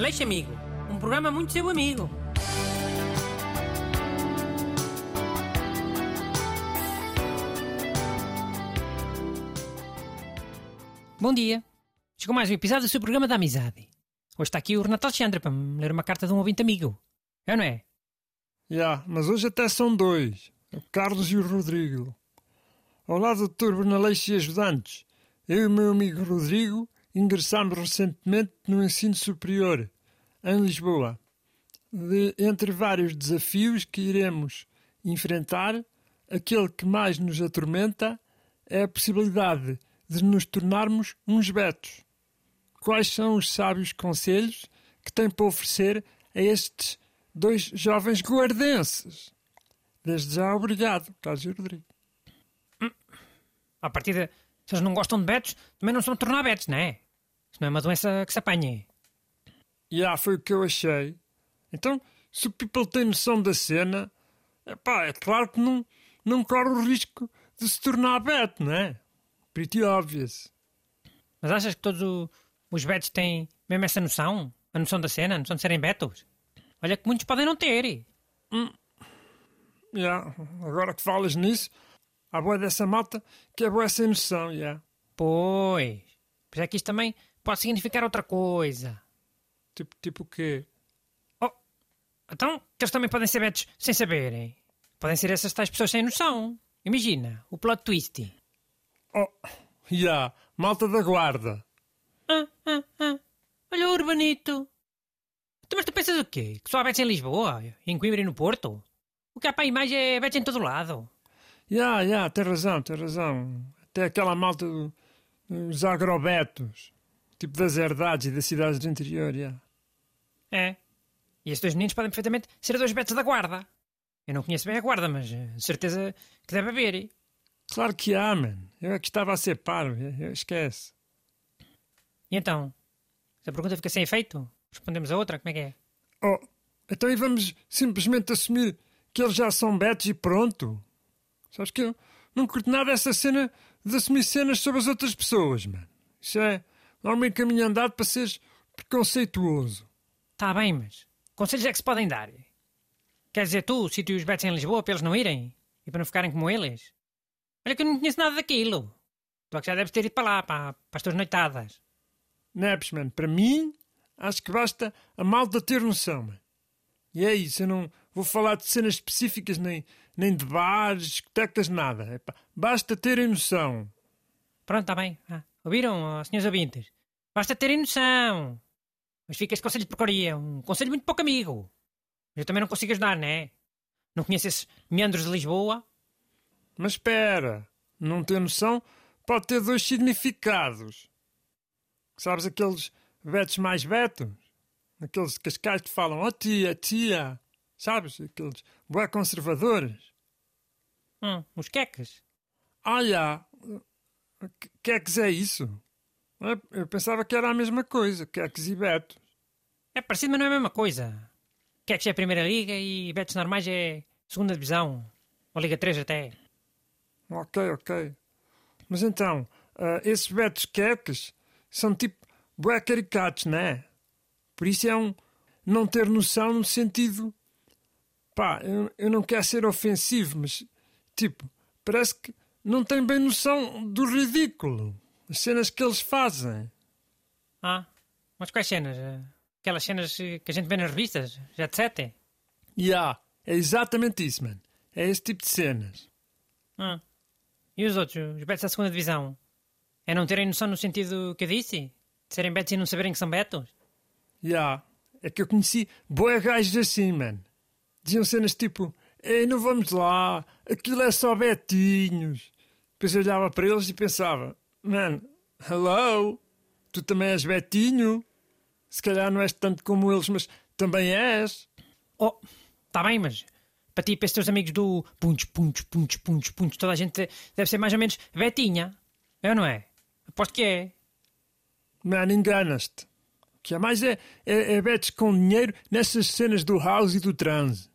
Aleixo Amigo, um programa muito seu amigo. Bom dia. Chegou mais um episódio do seu programa da amizade. Hoje está aqui o Renato Alexandre para me ler uma carta de um ouvinte amigo. É não é? Já, yeah, mas hoje até são dois. O Carlos e o Rodrigo. Olá, doutor Bernaleixo e ajudantes. Eu e o meu amigo Rodrigo ingressámos recentemente no ensino superior, em Lisboa. De, entre vários desafios que iremos enfrentar, aquele que mais nos atormenta é a possibilidade de nos tornarmos uns betos. Quais são os sábios conselhos que tem para oferecer a estes dois jovens guardenses? Desde já, obrigado, Carlos Rodrigo. A partir de se eles não gostam de betos, também não são tornar betos, não é? Isso não é uma doença que se apanha. Já, yeah, foi o que eu achei. Então, se o people tem noção da cena, epá, é claro que não, não corre o risco de se tornar beto, não é? Pretty obvious. Mas achas que todos o, os betos têm mesmo essa noção? A noção da cena? A noção de serem betos? Olha que muitos podem não ter. Hum. Yeah. Agora que falas nisso, Há boa dessa malta que é boa sem noção, já. Yeah. Pois. Pois é que isto também pode significar outra coisa. Tipo, tipo o quê? Oh, então, que eles também podem ser betos sem saberem. Podem ser essas tais pessoas sem noção. Imagina, o plot twist. Oh, já, yeah. malta da guarda. Ah, ah, ah. Olha o urbanito. Tu, mas tu pensas o quê? Que só há betos em Lisboa? Em Coimbra e no Porto? O que há para a imagem é betos em todo lado. Ya, ya, tem razão, tem razão. Até aquela malta do, dos agrobetos, tipo das herdades e das cidades do interior, ya. É. E esses dois meninos podem perfeitamente ser dois betos da guarda. Eu não conheço bem a guarda, mas eh, de certeza que deve haver. Claro que há, man. Eu é que estava a ser parvo, esquece. E então? Se a pergunta fica sem efeito, respondemos a outra, como é que é? Oh, então e vamos simplesmente assumir que eles já são betos e pronto? Sabes que eu não curto nada essa cena de assumir cenas sobre as outras pessoas, mano. Isso é normalmente caminho andado para seres preconceituoso. Tá bem, mas conselhos é que se podem dar. Quer dizer, tu sítio os betos em Lisboa para eles não irem? E para não ficarem como eles? Olha que eu não conheço nada daquilo. Tu é que já deves ter ido para lá, para, para as tuas noitadas. Neps, mano, para mim, acho que basta a malta ter noção, mano. E é isso, eu não vou falar de cenas específicas, nem, nem de bares, discotecas, nada. Epá, basta terem noção. Pronto, está bem. Ah, ouviram, oh, senhores ouvintes? Basta terem noção. Mas fica este conselho de porcaria, um conselho muito pouco amigo. Eu também não consigo ajudar, não é? Não conheço esses meandros de Lisboa? Mas espera, não ter noção pode ter dois significados. Sabes aqueles betos mais betos? Aqueles cascais que falam, oh tia, tia. Sabes? Aqueles bué conservadores. Hum, os queques. Ah, já. Queques é isso? Eu pensava que era a mesma coisa, queques e betos. É parecido, mas não é a mesma coisa. Queques é a primeira liga e betos normais é segunda divisão. Ou liga 3 até. Ok, ok. Mas então, uh, esses betos queques são tipo bué caricatos, não é? Por isso é um não ter noção no sentido... Pá, eu, eu não quero ser ofensivo, mas Tipo, parece que não tem bem noção do ridículo. As cenas que eles fazem. Ah, mas quais cenas? Aquelas cenas que a gente vê nas revistas, já? Ya, yeah, é exatamente isso, mano. É esse tipo de cenas. Ah. E os outros, os betos da segunda divisão? É não terem noção no sentido que eu disse? De serem betos e não saberem que são betos? Ya, yeah. é que eu conheci boé gajos assim, mano. Diziam cenas tipo... Ei, não vamos lá, aquilo é só betinhos. Depois eu olhava para eles e pensava, mano, hello, tu também és betinho? Se calhar não és tanto como eles, mas também és. Oh, tá bem, mas para ti para os teus amigos do puntos, puntos, puntos, puntos, puntos, toda a gente deve ser mais ou menos betinha. É ou não é? Aposto que é. Mano, enganas-te que há mais é, é, é betes com dinheiro nessas cenas do house e do transe.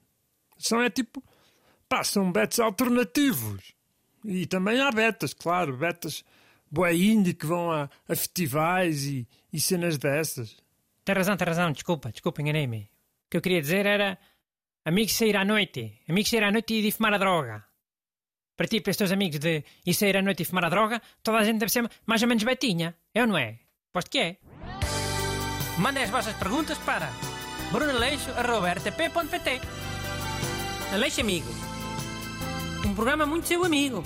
São é tipo, pá, são betes alternativos. E também há betas, claro, betas boa indie que vão a, a festivais e, e, cenas dessas. Tem razão, tem razão, desculpa, desculpa, enganei-me. O que eu queria dizer era amigos sair à noite, amigos sair à noite e de fumar a droga. Para ti, para os teus amigos de ir sair à noite e fumar a droga, toda a gente deve ser mais ou menos betinha, é ou não é? Posto que é. Mande as vossas perguntas para brunaleixo.rtp.pt Aleixo Amigo. Um programa muito seu amigo.